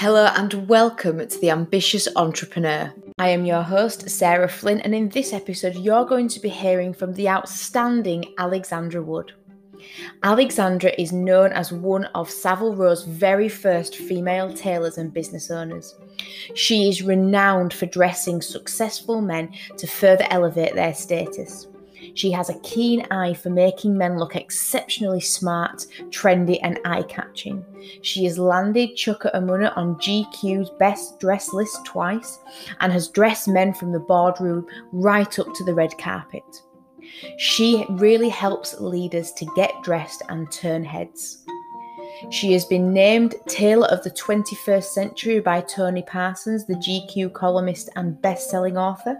Hello and welcome to The Ambitious Entrepreneur. I am your host, Sarah Flynn, and in this episode, you're going to be hearing from the outstanding Alexandra Wood. Alexandra is known as one of Savile Row's very first female tailors and business owners. She is renowned for dressing successful men to further elevate their status. She has a keen eye for making men look exceptionally smart, trendy, and eye catching. She has landed Chuka Umunna on GQ's best dress list twice and has dressed men from the boardroom right up to the red carpet. She really helps leaders to get dressed and turn heads. She has been named Tailor of the 21st Century by Tony Parsons, the GQ columnist and best selling author.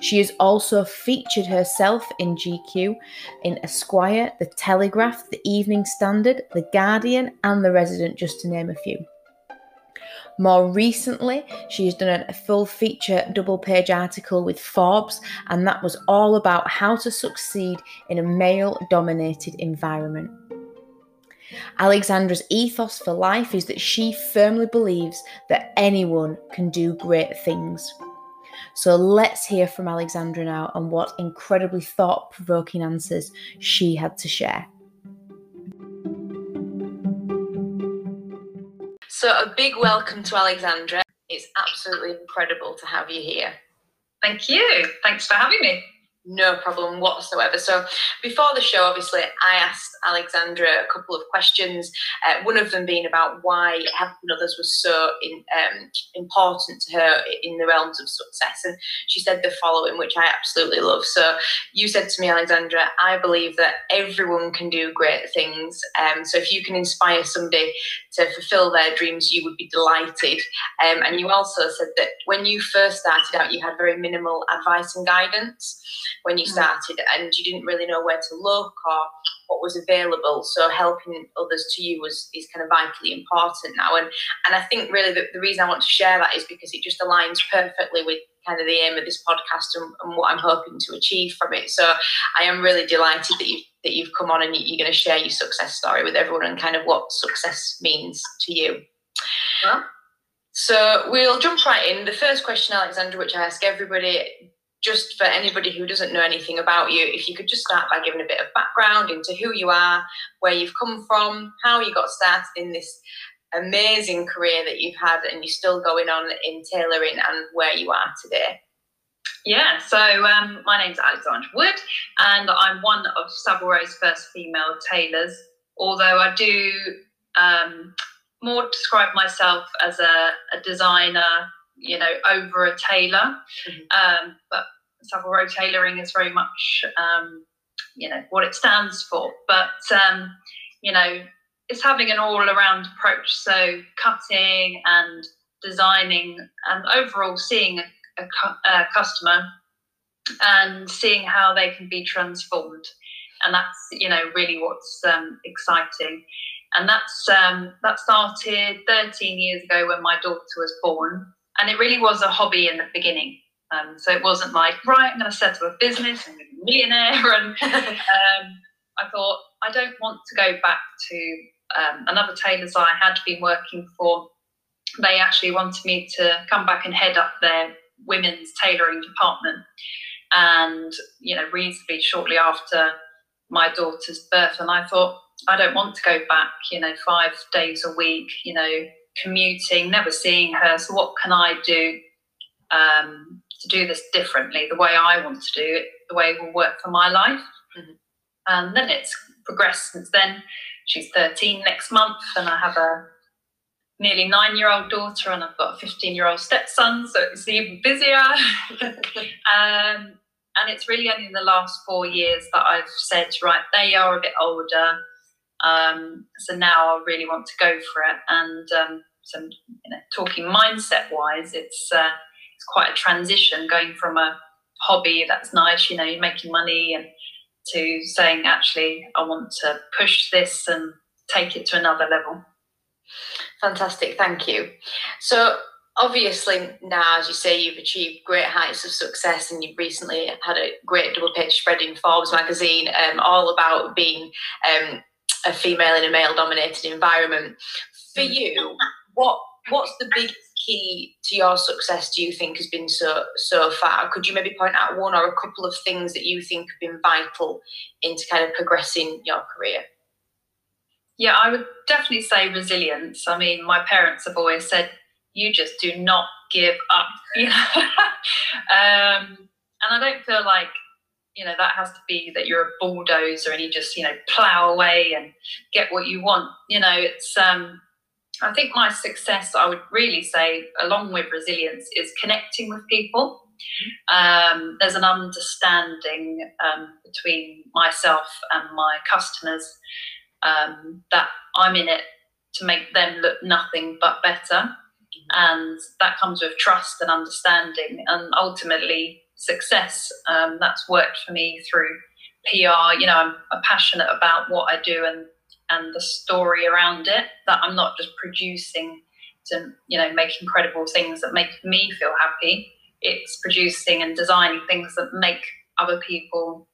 She has also featured herself in GQ, in Esquire, The Telegraph, The Evening Standard, The Guardian, and The Resident, just to name a few. More recently, she has done a full feature double page article with Forbes, and that was all about how to succeed in a male dominated environment. Alexandra's ethos for life is that she firmly believes that anyone can do great things. So let's hear from Alexandra now and what incredibly thought provoking answers she had to share. So, a big welcome to Alexandra. It's absolutely incredible to have you here. Thank you. Thanks for having me no problem whatsoever. So, before the show, obviously, I asked Alexandra a couple of questions. Uh, one of them being about why helping others was so in, um, important to her in the realms of success. And she said the following, which I absolutely love. So, you said to me, Alexandra, I believe that everyone can do great things. Um, so, if you can inspire somebody to fulfill their dreams, you would be delighted. Um, and you also said that when you first started out, you had very minimal advice and guidance when you mm. started and you didn't really know where to look or what was available. So helping others to you was is kind of vitally important now. And and i think really the, the reason i want to share that is because it just aligns perfectly with kind of the aim of this podcast and, and what i'm hoping to achieve from it. So i am really delighted that you've that you've come on and you're going to share your success story with everyone and kind of what success means to you. Well, so we'll jump right in. The first question, Alexandra, which I ask everybody, just for anybody who doesn't know anything about you, if you could just start by giving a bit of background into who you are, where you've come from, how you got started in this amazing career that you've had and you're still going on in tailoring and where you are today. Yeah, so um, my name's Alexandra Wood and I'm one of Savile Row's first female tailors, although I do um, more describe myself as a, a designer you know, over a tailor. Mm-hmm. Um, but Savile Row tailoring is very much, um, you know, what it stands for. But, um, you know, it's having an all around approach. So cutting and designing and overall seeing a, a, a customer and seeing how they can be transformed. And that's, you know, really what's um, exciting and that's um, that started 13 years ago when my daughter was born and it really was a hobby in the beginning. Um, so it wasn't like, right, I'm going to set up a business and be a millionaire. And um, I thought, I don't want to go back to um, another tailor's I had been working for. They actually wanted me to come back and head up their women's tailoring department. And, you know, reasonably shortly after my daughter's birth. And I thought, I don't want to go back, you know, five days a week, you know, commuting, never seeing her. So, what can I do um, to do this differently, the way I want to do it, the way it will work for my life? Mm-hmm. And then it's progressed since then. She's 13 next month, and I have a nearly nine year old daughter, and I've got a 15 year old stepson, so it's even busier. um, and it's really only in the last four years that I've said, right, they are a bit older. Um, so now I really want to go for it. And um, so, you know, talking mindset wise, it's uh, it's quite a transition going from a hobby that's nice, you know, you're making money, and to saying actually I want to push this and take it to another level. Fantastic, thank you. So obviously now as you say you've achieved great heights of success and you've recently had a great double page spread in forbes magazine um, all about being um, a female in a male dominated environment. For mm. you, what what's the biggest key to your success do you think has been so so far? Could you maybe point out one or a couple of things that you think have been vital into kind of progressing your career? Yeah, I would definitely say resilience. I mean, my parents have always said, you just do not give up. Um, and I don't feel like, you know, that has to be that you're a bulldozer and you just, you know, plow away and get what you want. You know, it's, um, I think my success, I would really say, along with resilience, is connecting with people. Um, there's an understanding um, between myself and my customers um, that I'm in it to make them look nothing but better. And that comes with trust and understanding and ultimately success. Um, that's worked for me through PR. You know, I'm, I'm passionate about what I do and and the story around it that I'm not just producing to you know make incredible things that make me feel happy. It's producing and designing things that make other people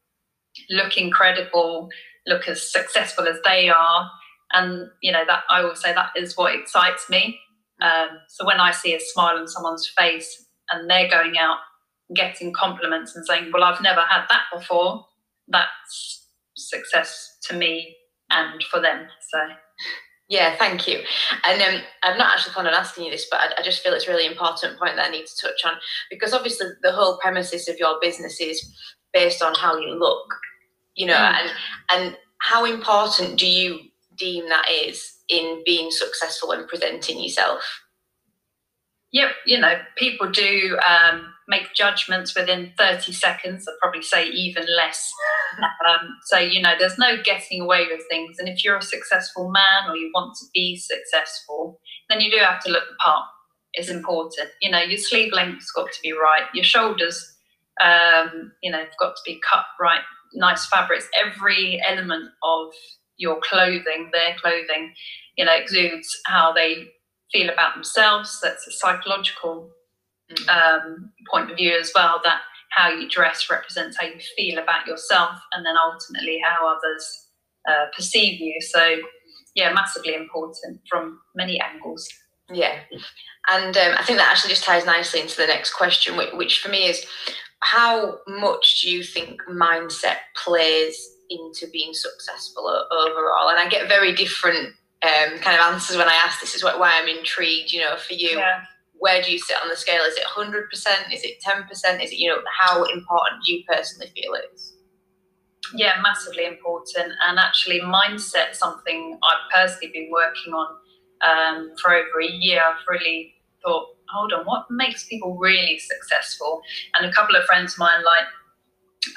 look incredible look as successful as they are. And you know that I always say that is what excites me. Um, so when I see a smile on someone's face and they're going out getting compliments and saying well I've never had that before that's success to me and for them. So. Yeah, thank you. And um, I'm not actually planning on asking you this, but I, I, just feel it's a really important point that I need to touch on because obviously the whole premises of your business is based on how you look, you know, mm. and and how important do you deem that is in being successful and presenting yourself? Yep, you know, people do um, make judgments within 30 seconds. I'd probably say even less. Um, so, you know, there's no getting away with things. And if you're a successful man or you want to be successful, then you do have to look the part. It's important. You know, your sleeve length's got to be right. Your shoulders, um, you know, have got to be cut right. Nice fabrics. Every element of your clothing, their clothing, you know, exudes how they feel about themselves. That's a psychological. Um, point of view as well. That how you dress represents how you feel about yourself, and then ultimately how others uh, perceive you. So, yeah, massively important from many angles. Yeah, and um, I think that actually just ties nicely into the next question, which, which for me is how much do you think mindset plays into being successful overall? And I get very different um, kind of answers when I ask. This is why I'm intrigued. You know, for you, yeah. Where do you sit on the scale? Is it 100 percent? Is it 10 percent? Is it you know how important you personally feel it is? Yeah, massively important. And actually, mindset something I've personally been working on um, for over a year. I've really thought, hold on, what makes people really successful? And a couple of friends of mine, like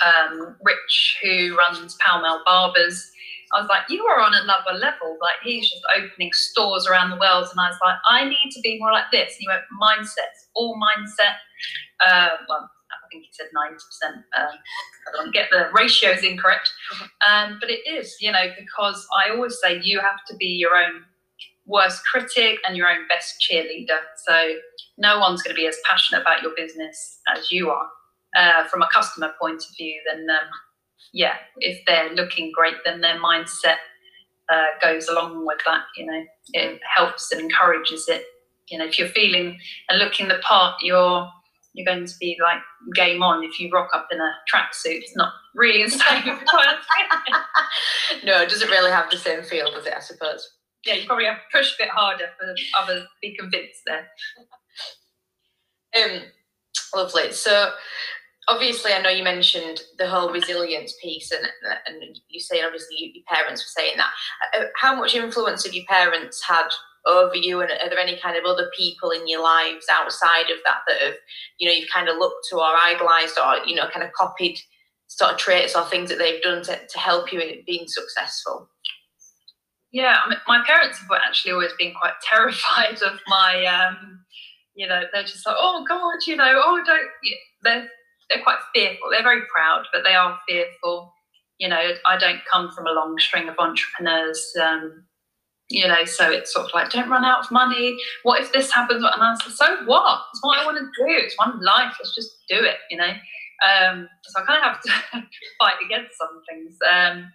um, Rich, who runs Pall Mall Barbers, I was like, you are on another level. Like he's just opening stores around the world, and I was like, I need to be more like this. And he went, mindset, all mindset. Uh, well, I think he said ninety percent. Um, I don't get the ratios incorrect, um, but it is, you know, because I always say you have to be your own worst critic and your own best cheerleader. So no one's going to be as passionate about your business as you are. Uh, from a customer point of view, than um, yeah, if they're looking great, then their mindset uh, goes along with that. You know, it helps and encourages it. You know, if you're feeling and looking the part, you're you're going to be like game on. If you rock up in a tracksuit, it's not really the same. no, it doesn't really have the same feel, does it? I suppose. Yeah, you probably have to push a bit harder for others to be convinced there. Um, lovely. So, obviously, I know you mentioned the whole resilience piece, and and you say obviously your parents were saying that. Uh, how much influence have your parents had over you, and are there any kind of other people in your lives outside of that that have, you know, you've kind of looked to or idolized or you know, kind of copied sort of traits or things that they've done to, to help you in being successful? Yeah, my parents have actually always been quite terrified of my. Um, you know, they're just like, oh God, you know, oh don't. They're they're quite fearful. They're very proud, but they are fearful. You know, I don't come from a long string of entrepreneurs. Um, you know, so it's sort of like, don't run out of money. What if this happens? And I said, so what? It's what I want to do. It's one life. Let's just do it. You know. Um, so I kind of have to fight against some things. Um,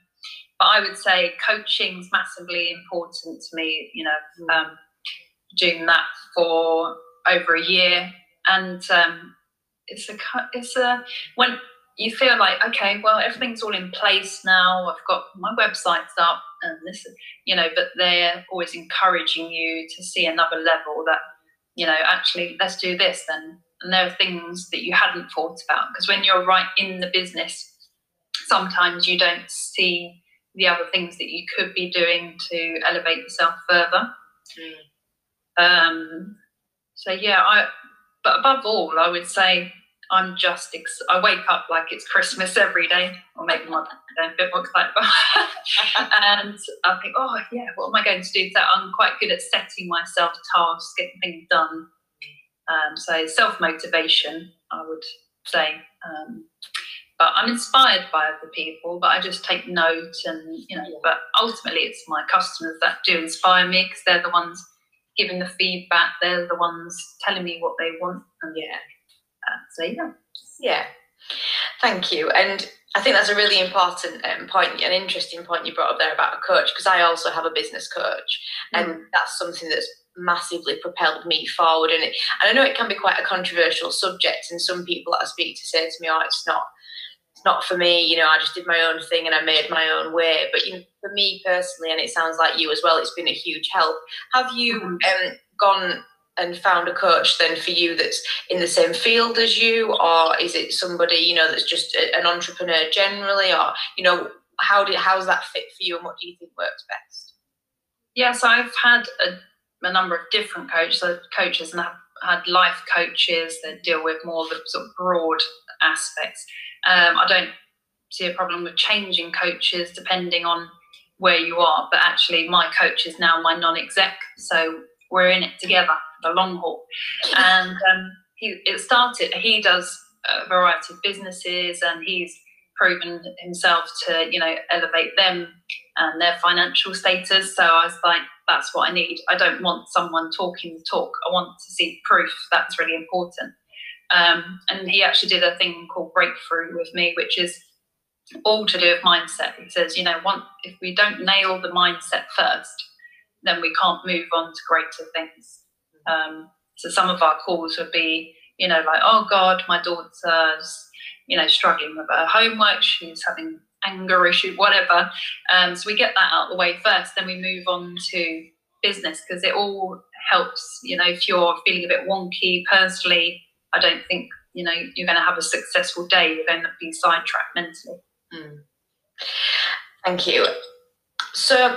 but I would say coaching's massively important to me. You know, mm. um, doing that for over a year, and um, it's a it's a when you feel like okay, well everything's all in place now. I've got my website's up, and this, you know, but they're always encouraging you to see another level that you know actually let's do this then and there are things that you hadn't thought about because when you're right in the business sometimes you don't see the other things that you could be doing to elevate yourself further mm. um, so yeah i but above all i would say i'm just ex- i wake up like it's christmas every day or maybe more a bit more excited and i think oh yeah what am i going to do so i'm quite good at setting myself tasks getting things done um, so self motivation, I would say. Um, but I'm inspired by other people, but I just take note and, you know, but ultimately it's my customers that do inspire me because they're the ones giving the feedback. They're the ones telling me what they want. And yeah, uh, so yeah. Yeah. Thank you. And I think that's a really important um, point, an interesting point you brought up there about a coach, because I also have a business coach, and mm. that's something that's massively propelled me forward. And, it, and I know it can be quite a controversial subject, and some people that I speak to say to me, "Oh, it's not." Not for me, you know. I just did my own thing and I made my own way. But you know, for me personally, and it sounds like you as well, it's been a huge help. Have you mm-hmm. um, gone and found a coach then for you that's in the same field as you or is it somebody you know that's just a, an entrepreneur generally or you know how did how's that fit for you and what do you think works best yes i've had a a number of different coaches, coaches, and I've had life coaches that deal with more of the sort of broad aspects. Um, I don't see a problem with changing coaches depending on where you are, but actually, my coach is now my non-exec, so we're in it together, the long haul. And um, he, it started. He does a variety of businesses, and he's proven himself to, you know, elevate them and their financial status. So I was like, that's what I need. I don't want someone talking the talk. I want to see proof. That's really important. Um, and he actually did a thing called breakthrough with me, which is all to do with mindset. He says, you know, one, if we don't nail the mindset first, then we can't move on to greater things. Um, so some of our calls would be, you know, like, oh God, my daughter's, you know, struggling with her homework. She's having anger issue, whatever. Um, so we get that out of the way first, then we move on to business because it all helps. You know, if you're feeling a bit wonky personally, I don't think you know you're going to have a successful day. You're going to be sidetracked mentally. Mm. Thank you. So,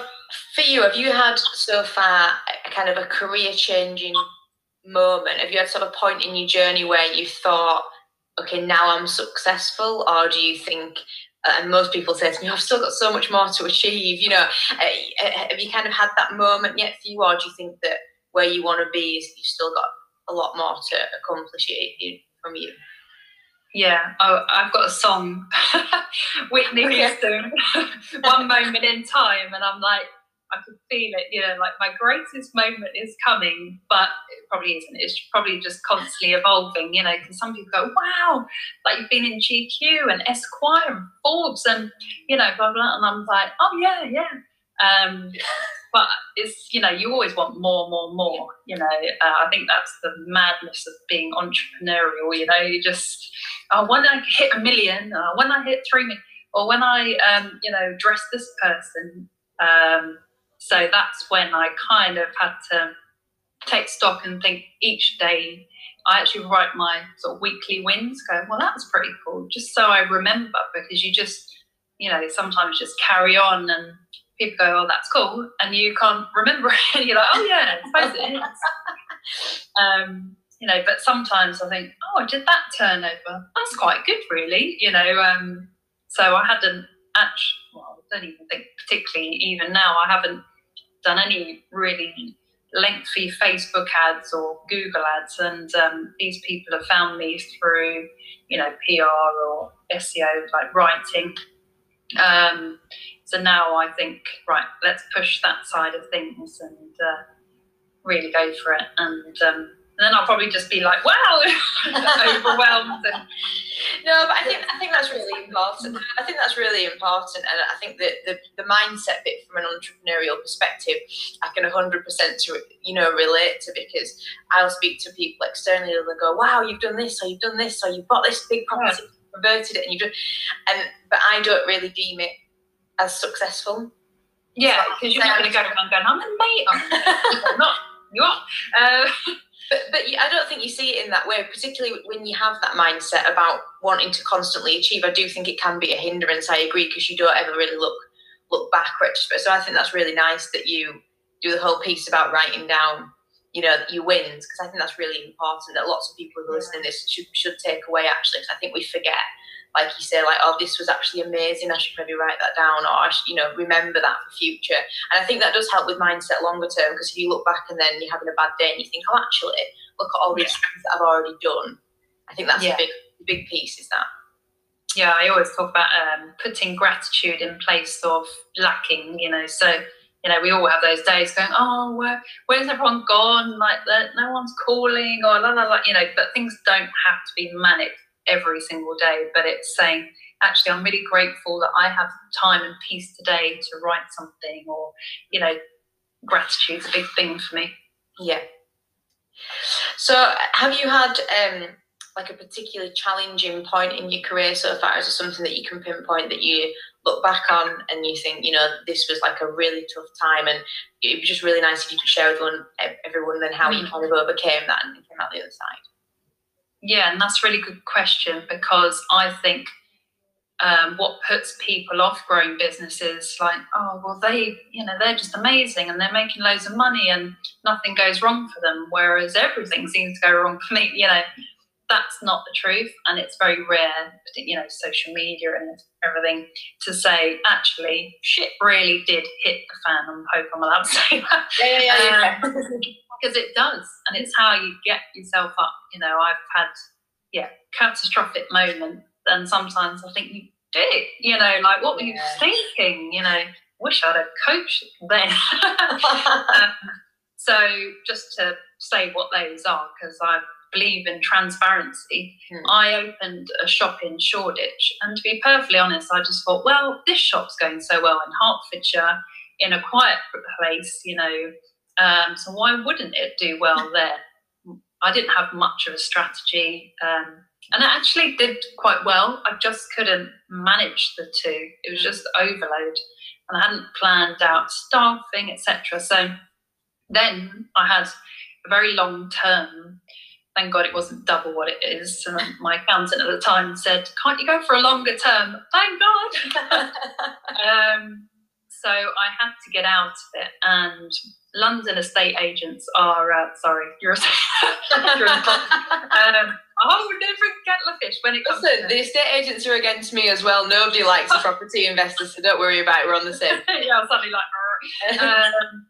for you, have you had so far a kind of a career changing moment? Have you had sort of a point in your journey where you thought, okay, now I'm successful, or do you think and most people say to me, I've still got so much more to achieve. You know, uh, uh, have you kind of had that moment yet for you, or do you think that where you want to be is you've still got a lot more to accomplish it from you? Yeah, oh, I've got a song, Whitney Houston, one moment in time, and I'm like, I could feel it, you know, like my greatest moment is coming, but it probably isn't. It's probably just constantly evolving, you know, because some people go, wow, like you've been in GQ and Esquire and Forbes and, you know, blah, blah. And I'm like, oh, yeah, yeah. Um, but it's, you know, you always want more, more, more, you know. Uh, I think that's the madness of being entrepreneurial, you know, you just, oh, when I hit a million, or when I hit three million, or when I, um, you know, dress this person, um, so that's when I kind of had to take stock and think each day. I actually write my sort of weekly wins, going, well, that was pretty cool, just so I remember because you just, you know, sometimes just carry on and people go, oh, that's cool, and you can't remember it. and you're like, oh, yeah, I suppose it is. um, you know, but sometimes I think, oh, I did that turnover. That's quite good, really, you know. Um, so I hadn't actually, well, I don't even think particularly even now, I haven't done any really lengthy Facebook ads or Google ads, and um, these people have found me through, you know, PR or SEO, like writing. Um, so now I think, right, let's push that side of things and uh, really go for it. And um, and then I'll probably just be like, wow, overwhelmed. And, no, but I think I think that's really important. I think that's really important, and I think that the, the mindset bit from an entrepreneurial perspective, I can hundred percent to you know relate to because I'll speak to people externally and they'll go, "Wow, you've done this, or you've done this, or you've bought this big property, yeah. converted it, and you've done," and but I don't really deem it as successful. Yeah, because you're not going to go around going, "I'm a mate," I'm not. You are. Uh, but but I don't think you see it in that way, particularly when you have that mindset about wanting to constantly achieve. I do think it can be a hindrance. I agree because you don't ever really look look backwards. But so I think that's really nice that you do the whole piece about writing down, you know, your wins because I think that's really important. That lots of people who are listening to this should should take away actually because I think we forget like you say, like, oh, this was actually amazing. I should maybe write that down, or I should, you know, remember that for future. And I think that does help with mindset longer term because if you look back and then you're having a bad day and you think, oh, actually, look at all these yeah. things that I've already done. I think that's yeah. a big, big piece. Is that? Yeah, I always talk about um, putting gratitude in place of lacking. You know, so you know, we all have those days going, oh, where, where's everyone gone? Like, no one's calling, or la la la, you know, but things don't have to be manic every single day, but it's saying, actually, I'm really grateful that I have time and peace today to write something, or, you know, gratitude's a big thing for me. Yeah. So, have you had um, like a particularly challenging point in your career so far? Is it something that you can pinpoint that you look back on and you think, you know, this was like a really tough time, and it'd be just really nice if you could share with one, everyone then how mm. you kind of overcame that and came out the other side? Yeah, and that's a really good question because I think um, what puts people off growing businesses like, oh, well, they, you know, they're just amazing and they're making loads of money and nothing goes wrong for them, whereas everything seems to go wrong for me. You know, that's not the truth, and it's very rare, you know, social media and everything, to say actually shit really did hit the fan. I hope I'm allowed to say that. Yeah, yeah, yeah. Um, because it does and it's how you get yourself up you know i've had yeah catastrophic moments and sometimes i think you did you know like what were you yeah. thinking you know wish i'd have coached then um, so just to say what those are because i believe in transparency hmm. i opened a shop in shoreditch and to be perfectly honest i just thought well this shop's going so well in hertfordshire in a quiet place you know um, so why wouldn't it do well there? I didn't have much of a strategy, um, and it actually did quite well. I just couldn't manage the two. It was just overload, and I hadn't planned out staffing, etc. So then I had a very long term. Thank God it wasn't double what it is. And my accountant at the time said, "Can't you go for a longer term?" Thank God. um, so I had to get out of it, and London estate agents are uh, sorry, you're a, you're um, I would never get the fish when it comes. Listen, to the estate agents are against me as well. Nobody likes a property investor, so don't worry about it. We're on the same. yeah, suddenly like. um,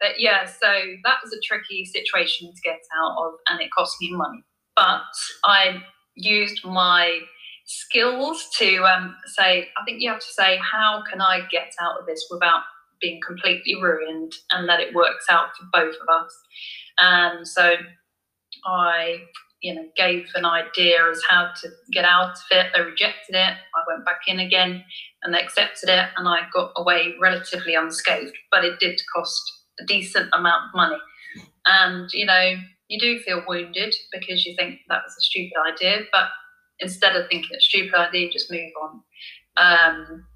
but yeah, so that was a tricky situation to get out of, and it cost me money. But I used my skills to um, say, I think you have to say, how can I get out of this without being completely ruined and that it works out for both of us. And so I, you know, gave an idea as how to get out of it. They rejected it. I went back in again and they accepted it and I got away relatively unscathed. But it did cost a decent amount of money. And, you know, you do feel wounded because you think that was a stupid idea, but instead of thinking it's a stupid idea, just move on. Um,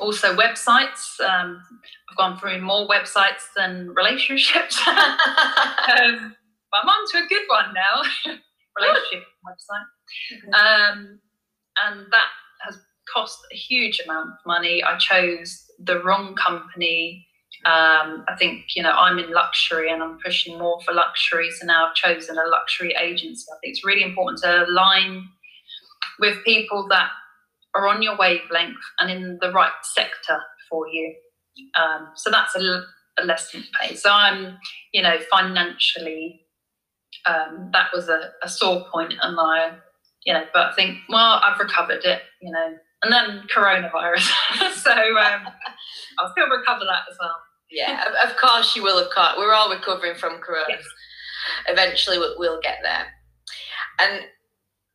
also websites. Um, I've gone through more websites than relationships. um, but I'm on to a good one now. Relationship website. Um, and that has cost a huge amount of money. I chose the wrong company. Um, I think, you know, I'm in luxury and I'm pushing more for luxury. So now I've chosen a luxury agency. I think it's really important to align with people that are on your wavelength and in the right sector for you. Um, so that's a, a lesson to pay. So I'm, you know, financially, um, that was a, a sore point, and I, you know, but I think, well, I've recovered it, you know, and then coronavirus. so um, I'll still recover that as well. Yeah, of course you will, of course. We're all recovering from corona. Yes. eventually we'll, we'll get there. And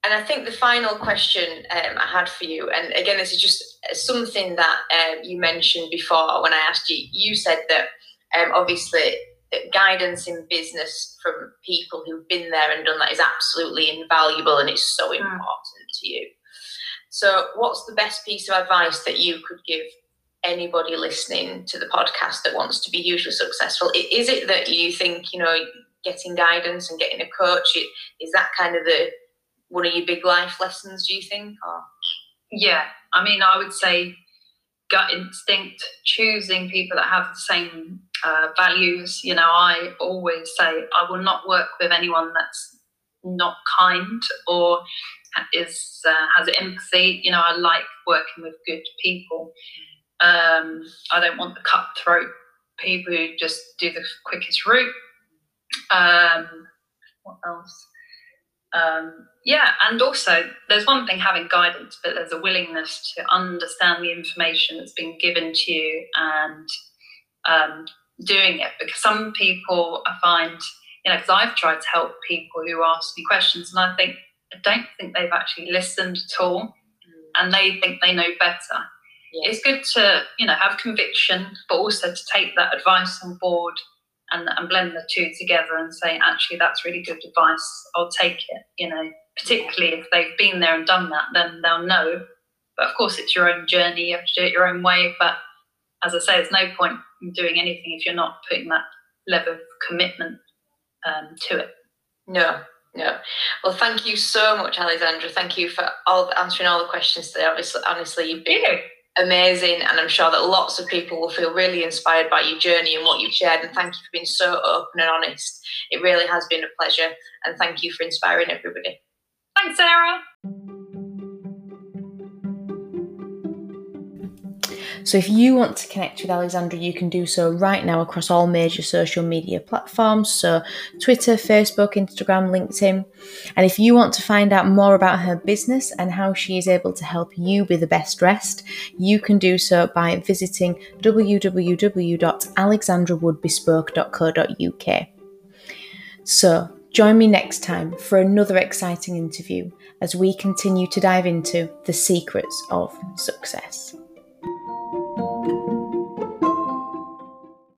and I think the final question um, I had for you, and again, this is just something that um, you mentioned before when I asked you. You said that um, obviously guidance in business from people who've been there and done that is absolutely invaluable and it's so hmm. important mm. to you. So, what's the best piece of advice that you could give anybody listening to the podcast that wants to be hugely successful? Is it that you think, you know, getting guidance and getting a coach is that kind of the one of your big life lessons? Do you think? Or? Yeah, I mean, I would say gut instinct, choosing people that have the same uh, values. You know, I always say I will not work with anyone that's not kind or is uh, has empathy. You know, I like working with good people. Um, I don't want the cutthroat people who just do the quickest route. Um, what else? Um, yeah, and also there's one thing having guidance, but there's a willingness to understand the information that's been given to you and um, doing it. Because some people I find, you know, because I've tried to help people who ask me questions, and I think I don't think they've actually listened at all, mm. and they think they know better. Yeah. It's good to you know have conviction, but also to take that advice on board and, and blend the two together and say, actually, that's really good advice. I'll take it. You know, particularly if they've been there and done that, then they'll know. But of course, it's your own journey. You have to do it your own way. But as I say, there's no point in doing anything if you're not putting that level of commitment um, to it. No, no. Well, thank you so much, Alexandra. Thank you for all answering all the questions today. Obviously, honestly, you've been amazing and i'm sure that lots of people will feel really inspired by your journey and what you've shared and thank you for being so open and honest. It really has been a pleasure and thank you for inspiring everybody. Thanks sarah So if you want to connect with Alexandra, you can do so right now across all major social media platforms. So Twitter, Facebook, Instagram, LinkedIn. And if you want to find out more about her business and how she is able to help you be the best dressed, you can do so by visiting www.alexandrawoodbespoke.co.uk. So join me next time for another exciting interview as we continue to dive into the secrets of success.